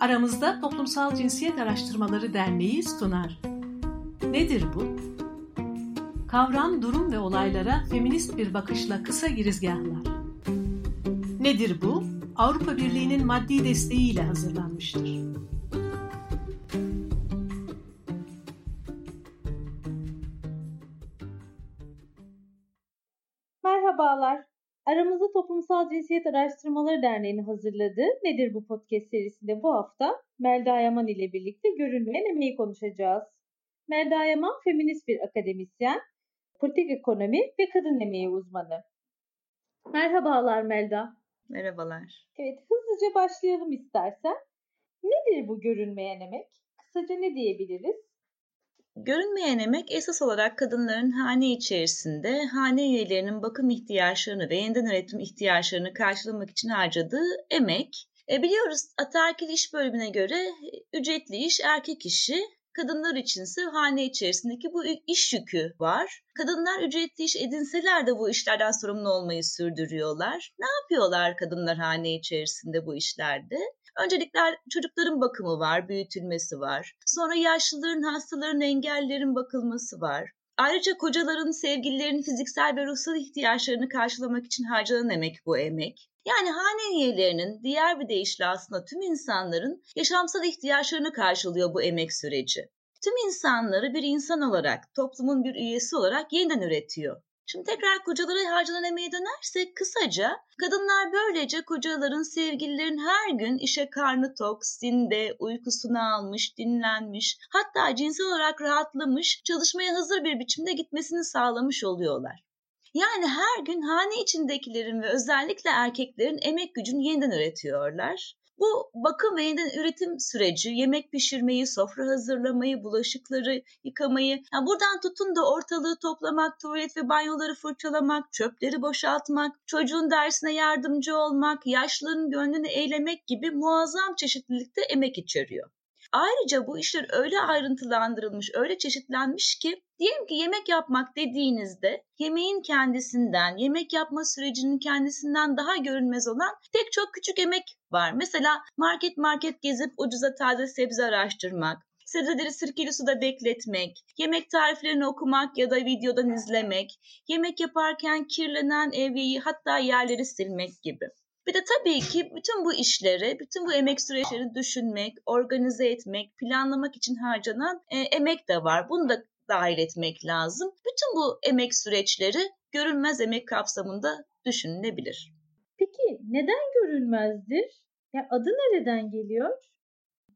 Aramızda Toplumsal Cinsiyet Araştırmaları Derneği sunar. Nedir bu? Kavram, durum ve olaylara feminist bir bakışla kısa girizgahlar. Nedir bu? Avrupa Birliği'nin maddi desteğiyle hazırlanmıştır. Toplumsal Cinsiyet Araştırmaları Derneği'nin hazırladığı Nedir Bu Podcast serisinde bu hafta Melda Yaman ile birlikte görünmeyen emeği konuşacağız. Melda Yaman feminist bir akademisyen, politik ekonomi ve kadın emeği uzmanı. Merhabalar Melda. Merhabalar. Evet hızlıca başlayalım istersen. Nedir bu görünmeyen emek? Kısaca ne diyebiliriz? Görünmeyen emek esas olarak kadınların hane içerisinde hane üyelerinin bakım ihtiyaçlarını ve yeniden üretim ihtiyaçlarını karşılamak için harcadığı emek. E biliyoruz ataerkil iş bölümüne göre ücretli iş erkek işi, kadınlar içinse hane içerisindeki bu iş yükü var. Kadınlar ücretli iş edinseler de bu işlerden sorumlu olmayı sürdürüyorlar. Ne yapıyorlar kadınlar hane içerisinde bu işlerde? Öncelikle çocukların bakımı var, büyütülmesi var. Sonra yaşlıların, hastaların, engellerin bakılması var. Ayrıca kocaların, sevgililerin fiziksel ve ruhsal ihtiyaçlarını karşılamak için harcanan emek bu emek. Yani hane üyelerinin diğer bir deyişle aslında tüm insanların yaşamsal ihtiyaçlarını karşılıyor bu emek süreci. Tüm insanları bir insan olarak, toplumun bir üyesi olarak yeniden üretiyor. Şimdi tekrar kocalara harcanan emeğe dönersek kısaca kadınlar böylece kocaların, sevgililerin her gün işe karnı tok, zinde, uykusunu almış, dinlenmiş, hatta cinsel olarak rahatlamış, çalışmaya hazır bir biçimde gitmesini sağlamış oluyorlar. Yani her gün hane içindekilerin ve özellikle erkeklerin emek gücünü yeniden üretiyorlar. Bu bakım ve yeniden üretim süreci, yemek pişirmeyi, sofra hazırlamayı, bulaşıkları yıkamayı, yani buradan tutun da ortalığı toplamak, tuvalet ve banyoları fırçalamak, çöpleri boşaltmak, çocuğun dersine yardımcı olmak, yaşlıların gönlünü eğlemek gibi muazzam çeşitlilikte emek içeriyor. Ayrıca bu işler öyle ayrıntılandırılmış, öyle çeşitlenmiş ki diyelim ki yemek yapmak dediğinizde yemeğin kendisinden, yemek yapma sürecinin kendisinden daha görünmez olan tek çok küçük emek var. Mesela market market gezip ucuza taze sebze araştırmak, sebzeleri sirkeli suda bekletmek, yemek tariflerini okumak ya da videodan izlemek, yemek yaparken kirlenen evyeyi hatta yerleri silmek gibi. Bir de tabii ki bütün bu işleri, bütün bu emek süreçlerini düşünmek, organize etmek, planlamak için harcanan e, emek de var. Bunu da dahil etmek lazım. Bütün bu emek süreçleri görünmez emek kapsamında düşünülebilir. Peki neden görünmezdir? Ya adı nereden geliyor?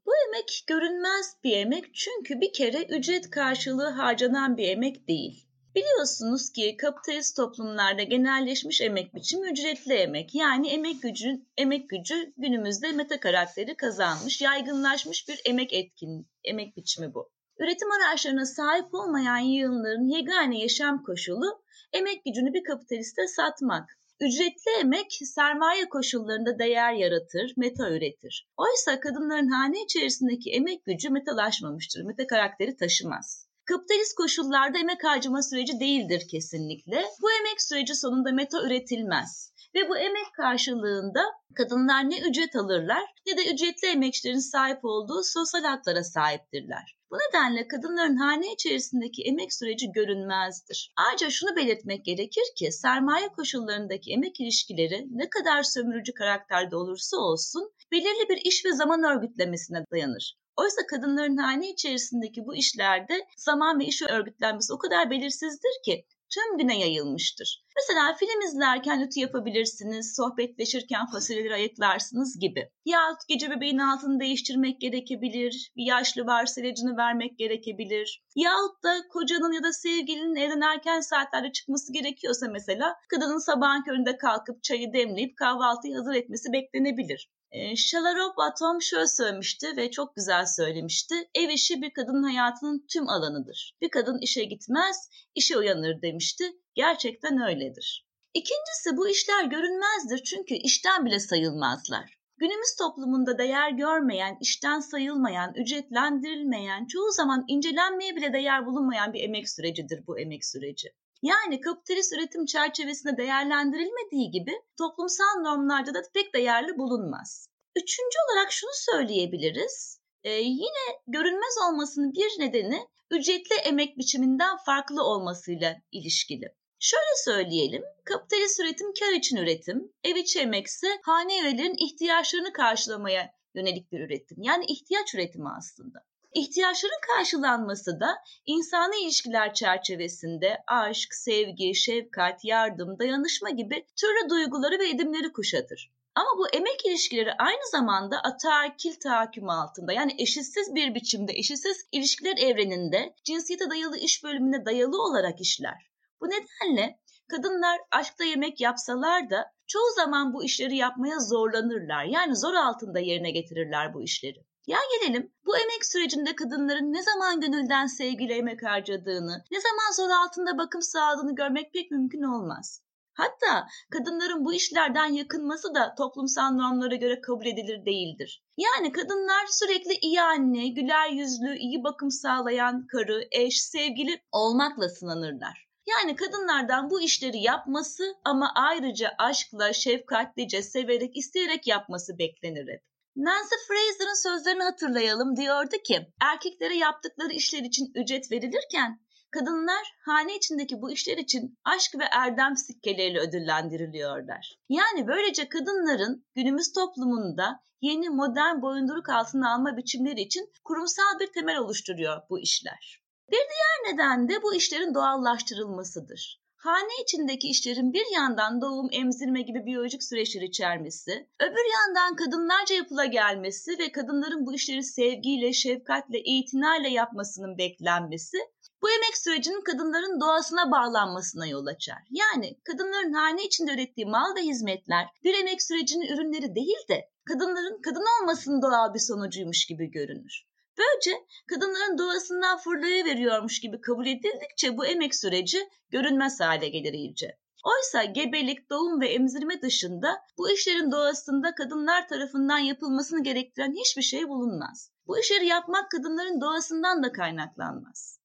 Bu emek görünmez bir emek çünkü bir kere ücret karşılığı harcanan bir emek değil. Biliyorsunuz ki kapitalist toplumlarda genelleşmiş emek biçimi ücretli emek. Yani emek gücü, emek gücü günümüzde meta karakteri kazanmış, yaygınlaşmış bir emek etkin, emek biçimi bu. Üretim araçlarına sahip olmayan yığınların yegane yaşam koşulu emek gücünü bir kapitaliste satmak. Ücretli emek sermaye koşullarında değer yaratır, meta üretir. Oysa kadınların hane içerisindeki emek gücü metalaşmamıştır, meta karakteri taşımaz. Kapitalist koşullarda emek harcama süreci değildir kesinlikle. Bu emek süreci sonunda meta üretilmez. Ve bu emek karşılığında kadınlar ne ücret alırlar ne de ücretli emekçilerin sahip olduğu sosyal haklara sahiptirler. Bu nedenle kadınların hane içerisindeki emek süreci görünmezdir. Ayrıca şunu belirtmek gerekir ki sermaye koşullarındaki emek ilişkileri ne kadar sömürücü karakterde olursa olsun belirli bir iş ve zaman örgütlemesine dayanır. Oysa kadınların hane içerisindeki bu işlerde zaman ve iş örgütlenmesi o kadar belirsizdir ki tüm güne yayılmıştır. Mesela film izlerken ütü yapabilirsiniz, sohbetleşirken fasulyeleri ayıklarsınız gibi. Yahut gece bebeğin altını değiştirmek gerekebilir, bir yaşlı varsa ilacını vermek gerekebilir. Yahut da kocanın ya da sevgilinin evden erken saatlerde çıkması gerekiyorsa mesela kadının sabahın köründe kalkıp çayı demleyip kahvaltıyı hazır etmesi beklenebilir. E, Shalarov Atom şöyle söylemişti ve çok güzel söylemişti. Ev işi bir kadının hayatının tüm alanıdır. Bir kadın işe gitmez, işe uyanır demişti. Gerçekten öyledir. İkincisi bu işler görünmezdir çünkü işten bile sayılmazlar. Günümüz toplumunda değer görmeyen, işten sayılmayan, ücretlendirilmeyen, çoğu zaman incelenmeye bile değer bulunmayan bir emek sürecidir bu emek süreci. Yani kapitalist üretim çerçevesinde değerlendirilmediği gibi toplumsal normlarda da pek değerli bulunmaz. Üçüncü olarak şunu söyleyebiliriz. Ee, yine görünmez olmasının bir nedeni ücretli emek biçiminden farklı olmasıyla ilişkili. Şöyle söyleyelim, kapitalist üretim kar için üretim, ev içi emekse hane üyelerin ihtiyaçlarını karşılamaya yönelik bir üretim. Yani ihtiyaç üretimi aslında. İhtiyaçların karşılanması da insani ilişkiler çerçevesinde aşk, sevgi, şefkat, yardım, dayanışma gibi türlü duyguları ve edimleri kuşatır. Ama bu emek ilişkileri aynı zamanda ataerkil tahakküm altında yani eşitsiz bir biçimde, eşitsiz ilişkiler evreninde cinsiyete dayalı iş bölümüne dayalı olarak işler. Bu nedenle kadınlar aşkta yemek yapsalar da çoğu zaman bu işleri yapmaya zorlanırlar. Yani zor altında yerine getirirler bu işleri. Ya gelelim bu emek sürecinde kadınların ne zaman gönülden sevgiyle emek harcadığını, ne zaman zor altında bakım sağladığını görmek pek mümkün olmaz. Hatta kadınların bu işlerden yakınması da toplumsal normlara göre kabul edilir değildir. Yani kadınlar sürekli iyi anne, güler yüzlü, iyi bakım sağlayan karı, eş, sevgili olmakla sınanırlar. Yani kadınlardan bu işleri yapması ama ayrıca aşkla, şefkatlice, severek, isteyerek yapması beklenir hep. Nancy Fraser'ın sözlerini hatırlayalım diyordu ki erkeklere yaptıkları işler için ücret verilirken kadınlar hane içindeki bu işler için aşk ve erdem sikkeleriyle ödüllendiriliyorlar. Yani böylece kadınların günümüz toplumunda yeni modern boyunduruk altına alma biçimleri için kurumsal bir temel oluşturuyor bu işler. Bir diğer neden de bu işlerin doğallaştırılmasıdır. Hane içindeki işlerin bir yandan doğum, emzirme gibi biyolojik süreçler içermesi, öbür yandan kadınlarca yapıla gelmesi ve kadınların bu işleri sevgiyle, şefkatle, itinayla yapmasının beklenmesi bu emek sürecinin kadınların doğasına bağlanmasına yol açar. Yani kadınların hane içinde ürettiği mal ve hizmetler bir emek sürecinin ürünleri değil de kadınların kadın olmasının doğal bir sonucuymuş gibi görünür. Böylece kadınların doğasından veriyormuş gibi kabul edildikçe bu emek süreci görünmez hale gelir iyice. Oysa gebelik, doğum ve emzirme dışında bu işlerin doğasında kadınlar tarafından yapılmasını gerektiren hiçbir şey bulunmaz. Bu işleri yapmak kadınların doğasından da kaynaklanmaz.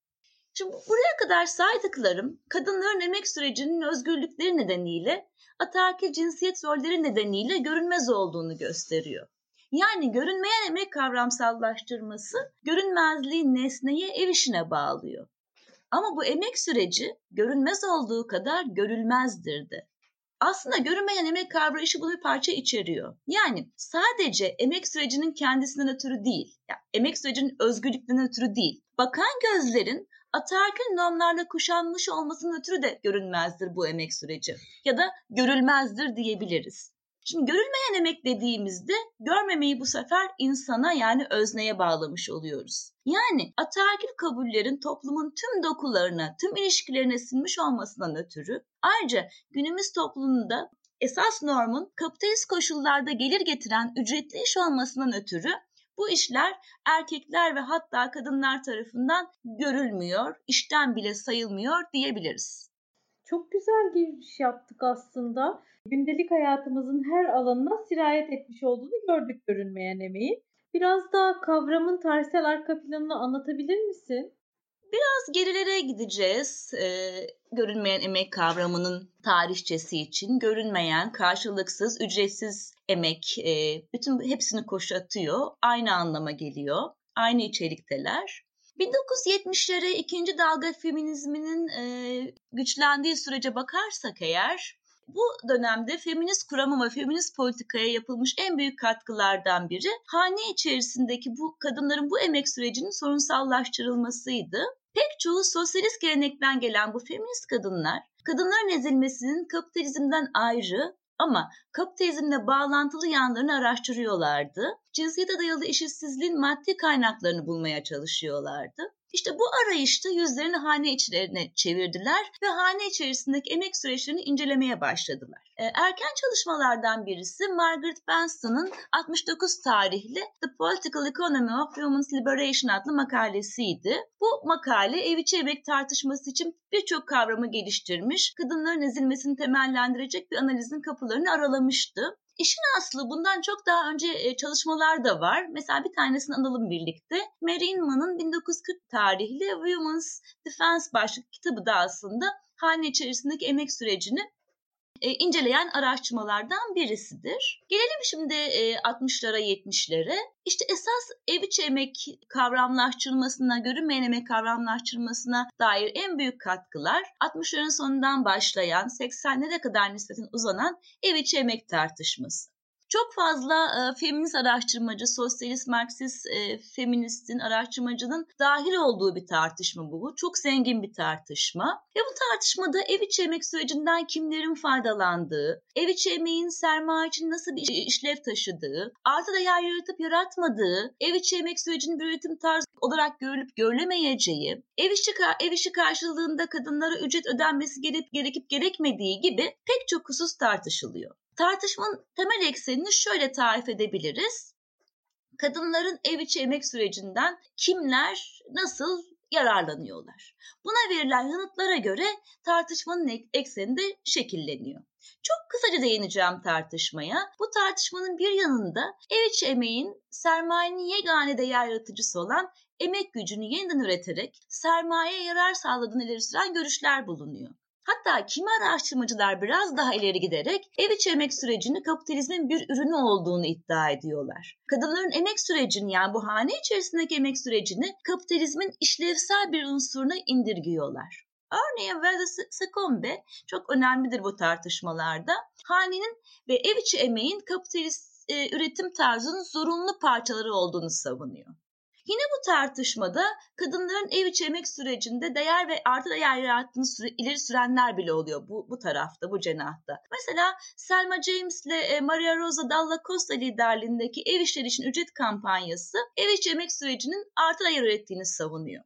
Şimdi buraya kadar saydıklarım kadınların emek sürecinin özgürlükleri nedeniyle ataerkil cinsiyet rolleri nedeniyle görünmez olduğunu gösteriyor. Yani görünmeyen emek kavramsallaştırması görünmezliği nesneye ev işine bağlıyor. Ama bu emek süreci görünmez olduğu kadar görülmezdir de. Aslında görünmeyen emek kavrayışı bunu bir parça içeriyor. Yani sadece emek sürecinin kendisinden ötürü değil, yani emek sürecinin özgürlüklerinden ötürü değil, bakan gözlerin ataerkil normlarla kuşanmış olmasının ötürü de görünmezdir bu emek süreci. Ya da görülmezdir diyebiliriz. Şimdi görülmeyen emek dediğimizde görmemeyi bu sefer insana yani özneye bağlamış oluyoruz. Yani ataerkil kabullerin toplumun tüm dokularına, tüm ilişkilerine sinmiş olmasından ötürü ayrıca günümüz toplumunda esas normun kapitalist koşullarda gelir getiren ücretli iş olmasından ötürü bu işler erkekler ve hatta kadınlar tarafından görülmüyor, işten bile sayılmıyor diyebiliriz. Çok güzel giriş yaptık aslında gündelik hayatımızın her alanına sirayet etmiş olduğunu gördük görünmeyen emeğin. Biraz daha kavramın tarihsel arka planını anlatabilir misin? Biraz gerilere gideceğiz. Ee, görünmeyen emek kavramının tarihçesi için görünmeyen, karşılıksız, ücretsiz emek e, bütün hepsini koşatıyor. Aynı anlama geliyor. Aynı içerikteler. 1970'lere ikinci dalga feminizminin e, güçlendiği sürece bakarsak eğer bu dönemde feminist kurama ve feminist politikaya yapılmış en büyük katkılardan biri hane içerisindeki bu kadınların bu emek sürecinin sorunsallaştırılmasıydı. Pek çoğu sosyalist gelenekten gelen bu feminist kadınlar kadınların ezilmesinin kapitalizmden ayrı ama kapitalizmle bağlantılı yanlarını araştırıyorlardı. Cinsiyete dayalı eşitsizliğin maddi kaynaklarını bulmaya çalışıyorlardı. İşte bu arayışta yüzlerini hane içlerine çevirdiler ve hane içerisindeki emek süreçlerini incelemeye başladılar. Ee, erken çalışmalardan birisi Margaret Benson'ın 69 tarihli The Political Economy of Women's Liberation adlı makalesiydi. Bu makale ev içi emek tartışması için birçok kavramı geliştirmiş, kadınların ezilmesini temellendirecek bir analizin kapılarını aralamıştı. İşin aslı bundan çok daha önce e, çalışmalar da var. Mesela bir tanesini analım birlikte. Mary Inman'ın 1940 tarihli Women's Defense başlıklı kitabı da aslında hane içerisindeki emek sürecini e, inceleyen araştırmalardan birisidir. Gelelim şimdi e, 60'lara 70'lere. İşte esas ev içi emek kavramlaştırılmasına, görünmeyen emek kavramlaştırılmasına dair en büyük katkılar 60'ların sonundan başlayan 80'lere kadar nispeten uzanan ev içi emek tartışması. Çok fazla e, feminist araştırmacı, sosyalist, marksist e, feministin, araştırmacının dahil olduğu bir tartışma bu. Çok zengin bir tartışma. Ve bu tartışmada ev içi emek sürecinden kimlerin faydalandığı, ev içi emeğin sermaye için nasıl bir işlev taşıdığı, artı değer yaratıp yaratmadığı, ev içi emek sürecinin bir üretim tarzı olarak görülüp görülemeyeceği, ev işi, ev işi karşılığında kadınlara ücret ödenmesi gerek, gerekip gerekmediği gibi pek çok husus tartışılıyor. Tartışmanın temel eksenini şöyle tarif edebiliriz. Kadınların ev içi emek sürecinden kimler nasıl yararlanıyorlar? Buna verilen yanıtlara göre tartışmanın ekseni de şekilleniyor. Çok kısaca değineceğim tartışmaya. Bu tartışmanın bir yanında ev içi emeğin sermayenin yegane değer yaratıcısı olan emek gücünü yeniden üreterek sermayeye yarar sağladığını ileri süren görüşler bulunuyor. Hatta kimi araştırmacılar biraz daha ileri giderek ev içi emek sürecini kapitalizmin bir ürünü olduğunu iddia ediyorlar. Kadınların emek sürecini yani bu hane içerisindeki emek sürecini kapitalizmin işlevsel bir unsuruna indirgiyorlar. Örneğin Wallace Sakombe çok önemlidir bu tartışmalarda. Hanenin ve ev içi emeğin kapitalist e, üretim tarzının zorunlu parçaları olduğunu savunuyor. Yine bu tartışmada kadınların ev içi emek sürecinde değer ve artı değer yarattığını süre, ileri sürenler bile oluyor bu, bu tarafta, bu cenahta. Mesela Selma James ile e, Maria Rosa Dalla Costa liderliğindeki ev işleri için ücret kampanyası ev içi emek sürecinin artı değer ürettiğini savunuyor.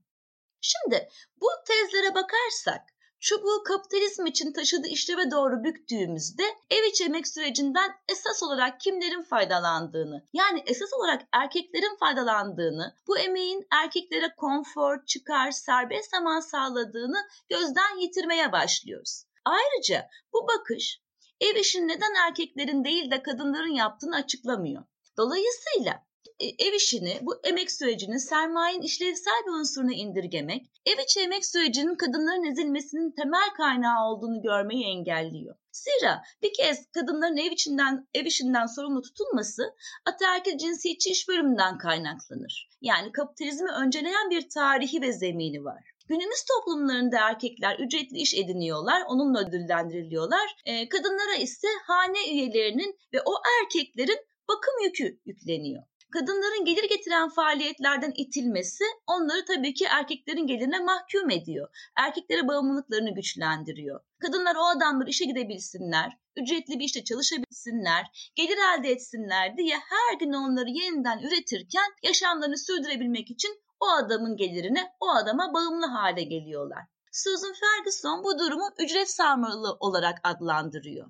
Şimdi bu tezlere bakarsak çubuğu kapitalizm için taşıdığı işleve doğru büktüğümüzde ev içi emek sürecinden esas olarak kimlerin faydalandığını yani esas olarak erkeklerin faydalandığını bu emeğin erkeklere konfor, çıkar, serbest zaman sağladığını gözden yitirmeye başlıyoruz. Ayrıca bu bakış ev işini neden erkeklerin değil de kadınların yaptığını açıklamıyor. Dolayısıyla ev işini, bu emek sürecini sermayenin işlevsel bir unsuruna indirgemek, ev içi emek sürecinin kadınların ezilmesinin temel kaynağı olduğunu görmeyi engelliyor. Zira bir kez kadınların ev içinden ev işinden sorumlu tutulması ataerkil cinsiyetçi iş bölümünden kaynaklanır. Yani kapitalizmi önceleyen bir tarihi ve zemini var. Günümüz toplumlarında erkekler ücretli iş ediniyorlar, onunla ödüllendiriliyorlar. E, kadınlara ise hane üyelerinin ve o erkeklerin bakım yükü yükleniyor kadınların gelir getiren faaliyetlerden itilmesi onları tabii ki erkeklerin gelirine mahkum ediyor. Erkeklere bağımlılıklarını güçlendiriyor. Kadınlar o adamlar işe gidebilsinler, ücretli bir işte çalışabilsinler, gelir elde etsinler diye her gün onları yeniden üretirken yaşamlarını sürdürebilmek için o adamın gelirine, o adama bağımlı hale geliyorlar. Susan Ferguson bu durumu ücret sarmalı olarak adlandırıyor.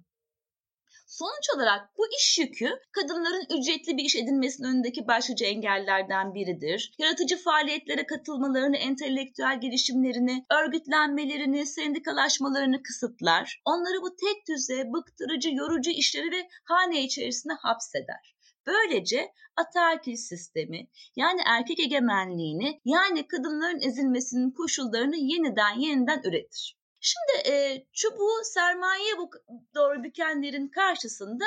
Sonuç olarak bu iş yükü kadınların ücretli bir iş edinmesinin önündeki başlıca engellerden biridir. Yaratıcı faaliyetlere katılmalarını, entelektüel gelişimlerini, örgütlenmelerini, sendikalaşmalarını kısıtlar. Onları bu tek düze, bıktırıcı, yorucu işleri ve hane içerisine hapseder. Böylece ataerkil sistemi yani erkek egemenliğini yani kadınların ezilmesinin koşullarını yeniden yeniden üretir. Şimdi e, çubuğu sermayeye doğru bükenlerin karşısında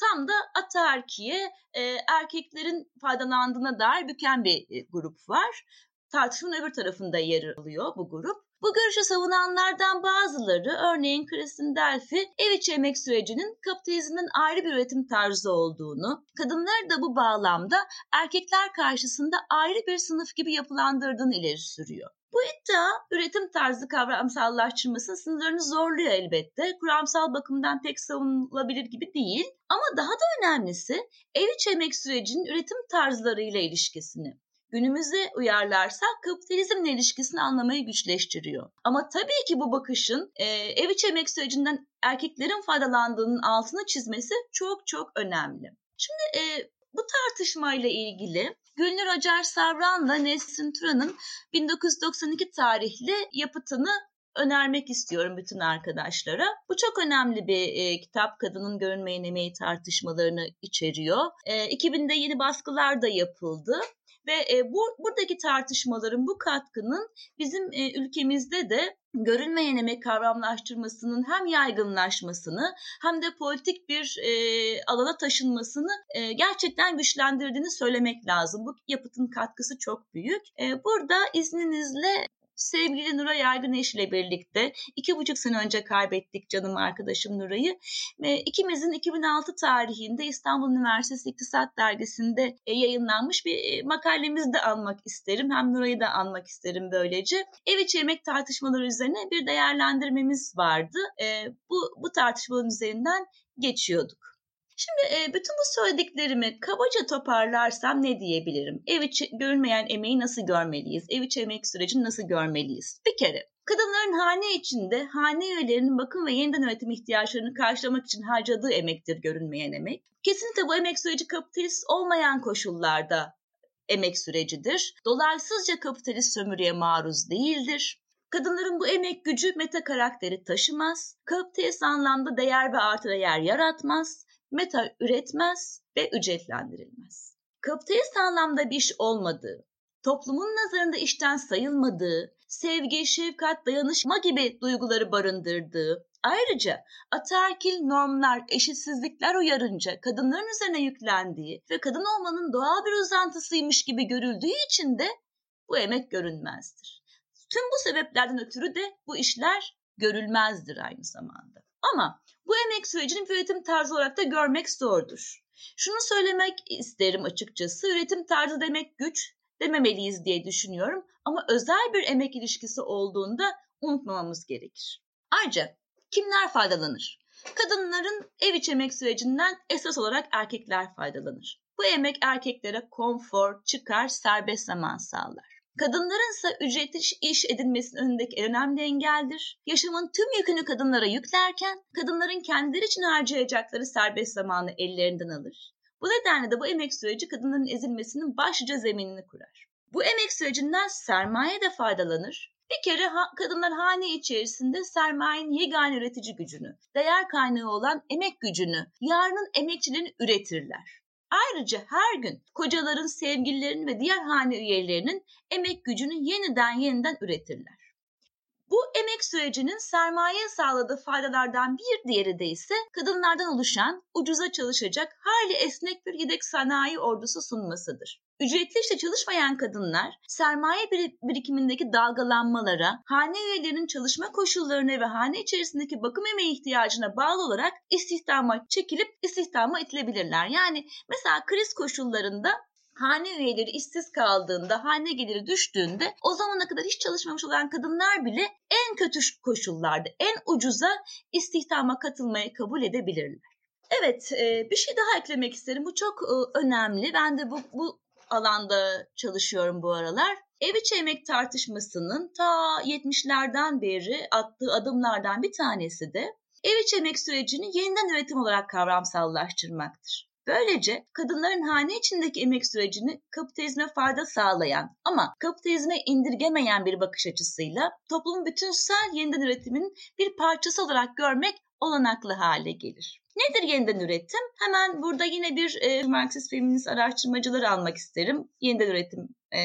tam da ataerkiye e, erkeklerin faydalandığına dair büken bir e, grup var. Tartışmanın öbür tarafında yer alıyor bu grup. Bu görüşü savunanlardan bazıları örneğin Kristin Delphi ev içi emek sürecinin kapitalizmin ayrı bir üretim tarzı olduğunu, kadınları da bu bağlamda erkekler karşısında ayrı bir sınıf gibi yapılandırdığını ileri sürüyor. Bu iddia üretim tarzı kavramsallaştırmasının sınırlarını zorluyor elbette. Kuramsal bakımdan pek savunulabilir gibi değil. Ama daha da önemlisi ev içi emek sürecinin üretim tarzlarıyla ilişkisini günümüze uyarlarsak kapitalizmle ilişkisini anlamayı güçleştiriyor. Ama tabii ki bu bakışın e, ev içi emek sürecinden erkeklerin faydalandığının altını çizmesi çok çok önemli. Şimdi e, bu tartışmayla ilgili Gülnur Acar Savran'la Nesrin Turan'ın 1992 tarihli yapıtını önermek istiyorum bütün arkadaşlara. Bu çok önemli bir e, kitap. Kadının görünmeyen emeği tartışmalarını içeriyor. E, 2000'de yeni baskılar da yapıldı Ve e, bu buradaki tartışmaların bu katkının bizim e, ülkemizde de görünmeyen emek kavramlaştırmasının hem yaygınlaşmasını hem de politik bir e, alana taşınmasını e, gerçekten güçlendirdiğini söylemek lazım. Bu yapıtın katkısı çok büyük. E, burada izninizle sevgili Nuray Yargıneş ile birlikte iki buçuk sene önce kaybettik canım arkadaşım Nuray'ı. Ve ikimizin 2006 tarihinde İstanbul Üniversitesi İktisat Dergisi'nde e, yayınlanmış bir e, makalemizi de almak isterim. Hem Nuray'ı da almak isterim böylece. Ev içi yemek tartışmaları üzerine bir değerlendirmemiz vardı. E, bu, bu tartışmaların üzerinden geçiyorduk. Şimdi e, bütün bu söylediklerimi kabaca toparlarsam ne diyebilirim? Ev içi görünmeyen emeği nasıl görmeliyiz? Ev içi emek sürecini nasıl görmeliyiz? Bir kere kadınların hane içinde hane üyelerinin bakım ve yeniden üretim ihtiyaçlarını karşılamak için harcadığı emektir görünmeyen emek. Kesinlikle bu emek süreci kapitalist olmayan koşullarda emek sürecidir. Dolaysızca kapitalist sömürüye maruz değildir. Kadınların bu emek gücü meta karakteri taşımaz, kapitalist anlamda değer ve artı değer yaratmaz, meta üretmez ve ücretlendirilmez. Kapitalist anlamda bir iş olmadığı, toplumun nazarında işten sayılmadığı, sevgi, şefkat, dayanışma gibi duyguları barındırdığı, ayrıca ataerkil normlar, eşitsizlikler uyarınca kadınların üzerine yüklendiği ve kadın olmanın doğal bir uzantısıymış gibi görüldüğü için de bu emek görünmezdir. Tüm bu sebeplerden ötürü de bu işler görülmezdir aynı zamanda. Ama bu emek sürecini bir üretim tarzı olarak da görmek zordur. Şunu söylemek isterim açıkçası, üretim tarzı demek güç dememeliyiz diye düşünüyorum ama özel bir emek ilişkisi olduğunda unutmamamız gerekir. Ayrıca kimler faydalanır? Kadınların ev içi emek sürecinden esas olarak erkekler faydalanır. Bu emek erkeklere konfor, çıkar, serbest zaman sağlar. Kadınların ise ücretli iş edinmesinin önündeki en önemli engeldir. Yaşamın tüm yükünü kadınlara yüklerken kadınların kendileri için harcayacakları serbest zamanı ellerinden alır. Bu nedenle de bu emek süreci kadınların ezilmesinin başlıca zeminini kurar. Bu emek sürecinden sermaye de faydalanır. Bir kere ha, kadınlar hane içerisinde sermayenin yegane üretici gücünü, değer kaynağı olan emek gücünü, yarının emekçilerini üretirler. Ayrıca her gün kocaların, sevgililerin ve diğer hane üyelerinin emek gücünü yeniden yeniden üretirler. Bu emek sürecinin sermaye sağladığı faydalardan bir diğeri de ise kadınlardan oluşan ucuza çalışacak hali esnek bir yedek sanayi ordusu sunmasıdır. Ücretli işte çalışmayan kadınlar sermaye birikimindeki dalgalanmalara, hane üyelerinin çalışma koşullarına ve hane içerisindeki bakım emeği ihtiyacına bağlı olarak istihdama çekilip istihdama itilebilirler. Yani mesela kriz koşullarında hane üyeleri işsiz kaldığında, hane geliri düştüğünde o zamana kadar hiç çalışmamış olan kadınlar bile en kötü koşullarda, en ucuza istihdama katılmayı kabul edebilirler. Evet, bir şey daha eklemek isterim. Bu çok önemli. Ben de bu, bu alanda çalışıyorum bu aralar. Ev içi emek tartışmasının ta 70'lerden beri attığı adımlardan bir tanesi de ev içi emek sürecini yeniden üretim olarak kavramsallaştırmaktır. Böylece kadınların hane içindeki emek sürecini kapitalizme fayda sağlayan ama kapitalizme indirgemeyen bir bakış açısıyla toplumun bütünsel yeniden üretimin bir parçası olarak görmek olanaklı hale gelir. Nedir yeniden üretim? Hemen burada yine bir e, Marksist feminist araştırmacıları almak isterim. Yeniden üretim e,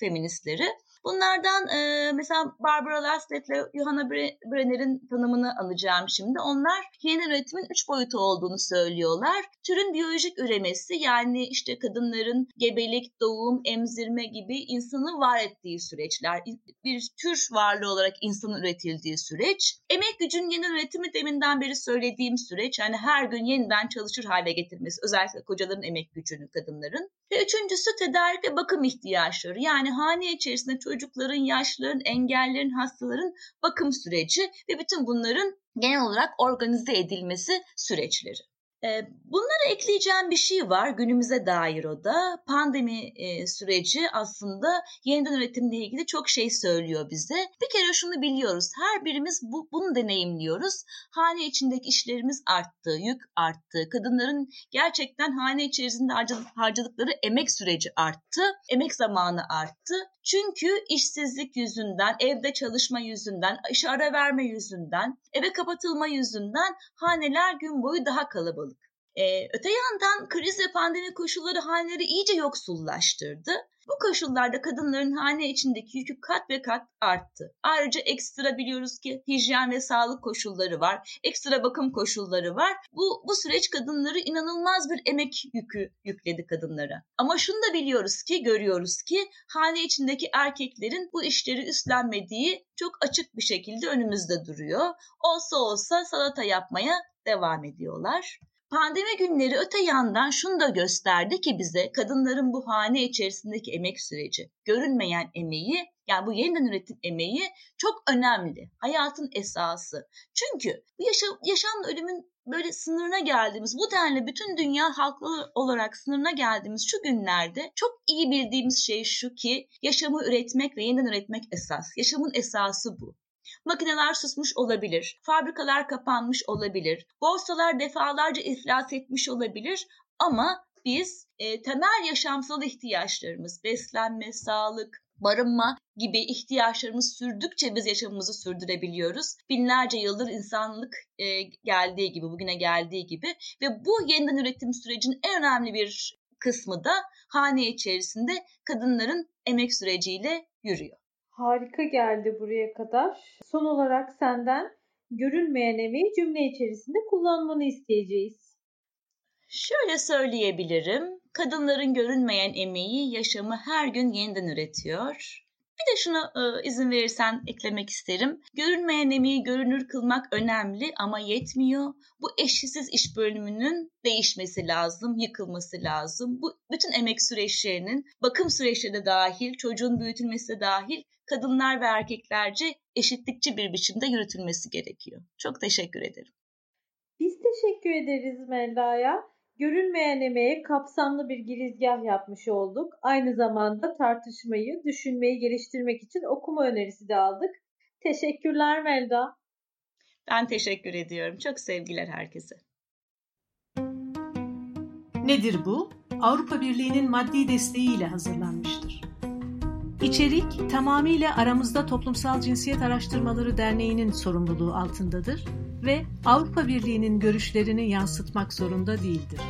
feministleri. Bunlardan e, mesela Barbara Laslet ile Johanna Brenner'in tanımını alacağım şimdi. Onlar yeni üretimin üç boyutu olduğunu söylüyorlar. Türün biyolojik üremesi yani işte kadınların gebelik, doğum, emzirme gibi insanı var ettiği süreçler. Bir tür varlığı olarak insanın üretildiği süreç. Emek gücünün yeni üretimi deminden beri söylediğim süreç. Yani her gün yeniden çalışır hale getirmesi. Özellikle kocaların emek gücünü kadınların. Ve üçüncüsü tedarik ve bakım ihtiyaçları. Yani hane içerisinde çocukların, yaşlıların, engellerin, hastaların bakım süreci ve bütün bunların genel olarak organize edilmesi süreçleri. Ee, bunlara ekleyeceğim bir şey var günümüze dair o da. Pandemi e, süreci aslında yeniden üretimle ilgili çok şey söylüyor bize. Bir kere şunu biliyoruz. Her birimiz bu, bunu deneyimliyoruz. Hane içindeki işlerimiz arttı, yük arttı. Kadınların gerçekten hane içerisinde harcadıkları emek süreci arttı. Emek zamanı arttı. Çünkü işsizlik yüzünden, evde çalışma yüzünden, işe ara verme yüzünden, eve kapatılma yüzünden haneler gün boyu daha kalabalık. Ee, öte yandan kriz ve pandemi koşulları haneleri iyice yoksullaştırdı. Bu koşullarda kadınların hane içindeki yükü kat ve kat arttı. Ayrıca ekstra biliyoruz ki hijyen ve sağlık koşulları var, ekstra bakım koşulları var. Bu, bu süreç kadınları inanılmaz bir emek yükü yükledi kadınlara. Ama şunu da biliyoruz ki, görüyoruz ki hane içindeki erkeklerin bu işleri üstlenmediği çok açık bir şekilde önümüzde duruyor. Olsa olsa salata yapmaya devam ediyorlar. Pandemi günleri öte yandan şunu da gösterdi ki bize kadınların bu hane içerisindeki emek süreci, görünmeyen emeği yani bu yeniden üretim emeği çok önemli. Hayatın esası. Çünkü bu yaşam, yaşamla ölümün böyle sınırına geldiğimiz, bu denli bütün dünya halkları olarak sınırına geldiğimiz şu günlerde çok iyi bildiğimiz şey şu ki yaşamı üretmek ve yeniden üretmek esas. Yaşamın esası bu. Makineler susmuş olabilir, fabrikalar kapanmış olabilir, borsalar defalarca iflas etmiş olabilir ama biz e, temel yaşamsal ihtiyaçlarımız, beslenme, sağlık, barınma gibi ihtiyaçlarımız sürdükçe biz yaşamımızı sürdürebiliyoruz. Binlerce yıldır insanlık e, geldiği gibi, bugüne geldiği gibi ve bu yeniden üretim sürecinin en önemli bir kısmı da hane içerisinde kadınların emek süreciyle yürüyor. Harika geldi buraya kadar. Son olarak senden görünmeyen emeği cümle içerisinde kullanmanı isteyeceğiz. Şöyle söyleyebilirim. Kadınların görünmeyen emeği yaşamı her gün yeniden üretiyor. Bir de şunu e, izin verirsen eklemek isterim. Görünmeyen emeği görünür kılmak önemli ama yetmiyor. Bu eşsiz iş bölümünün değişmesi lazım, yıkılması lazım. Bu bütün emek süreçlerinin, bakım süreçleri de dahil, çocuğun büyütülmesi de dahil kadınlar ve erkeklerce eşitlikçi bir biçimde yürütülmesi gerekiyor. Çok teşekkür ederim. Biz teşekkür ederiz Melda'ya. Görünmeyen emeğe kapsamlı bir girizgah yapmış olduk. Aynı zamanda tartışmayı, düşünmeyi geliştirmek için okuma önerisi de aldık. Teşekkürler Melda. Ben teşekkür ediyorum. Çok sevgiler herkese. Nedir bu? Avrupa Birliği'nin maddi desteğiyle hazırlanmıştır. İçerik tamamıyla Aramızda Toplumsal Cinsiyet Araştırmaları Derneği'nin sorumluluğu altındadır ve Avrupa Birliği'nin görüşlerini yansıtmak zorunda değildir.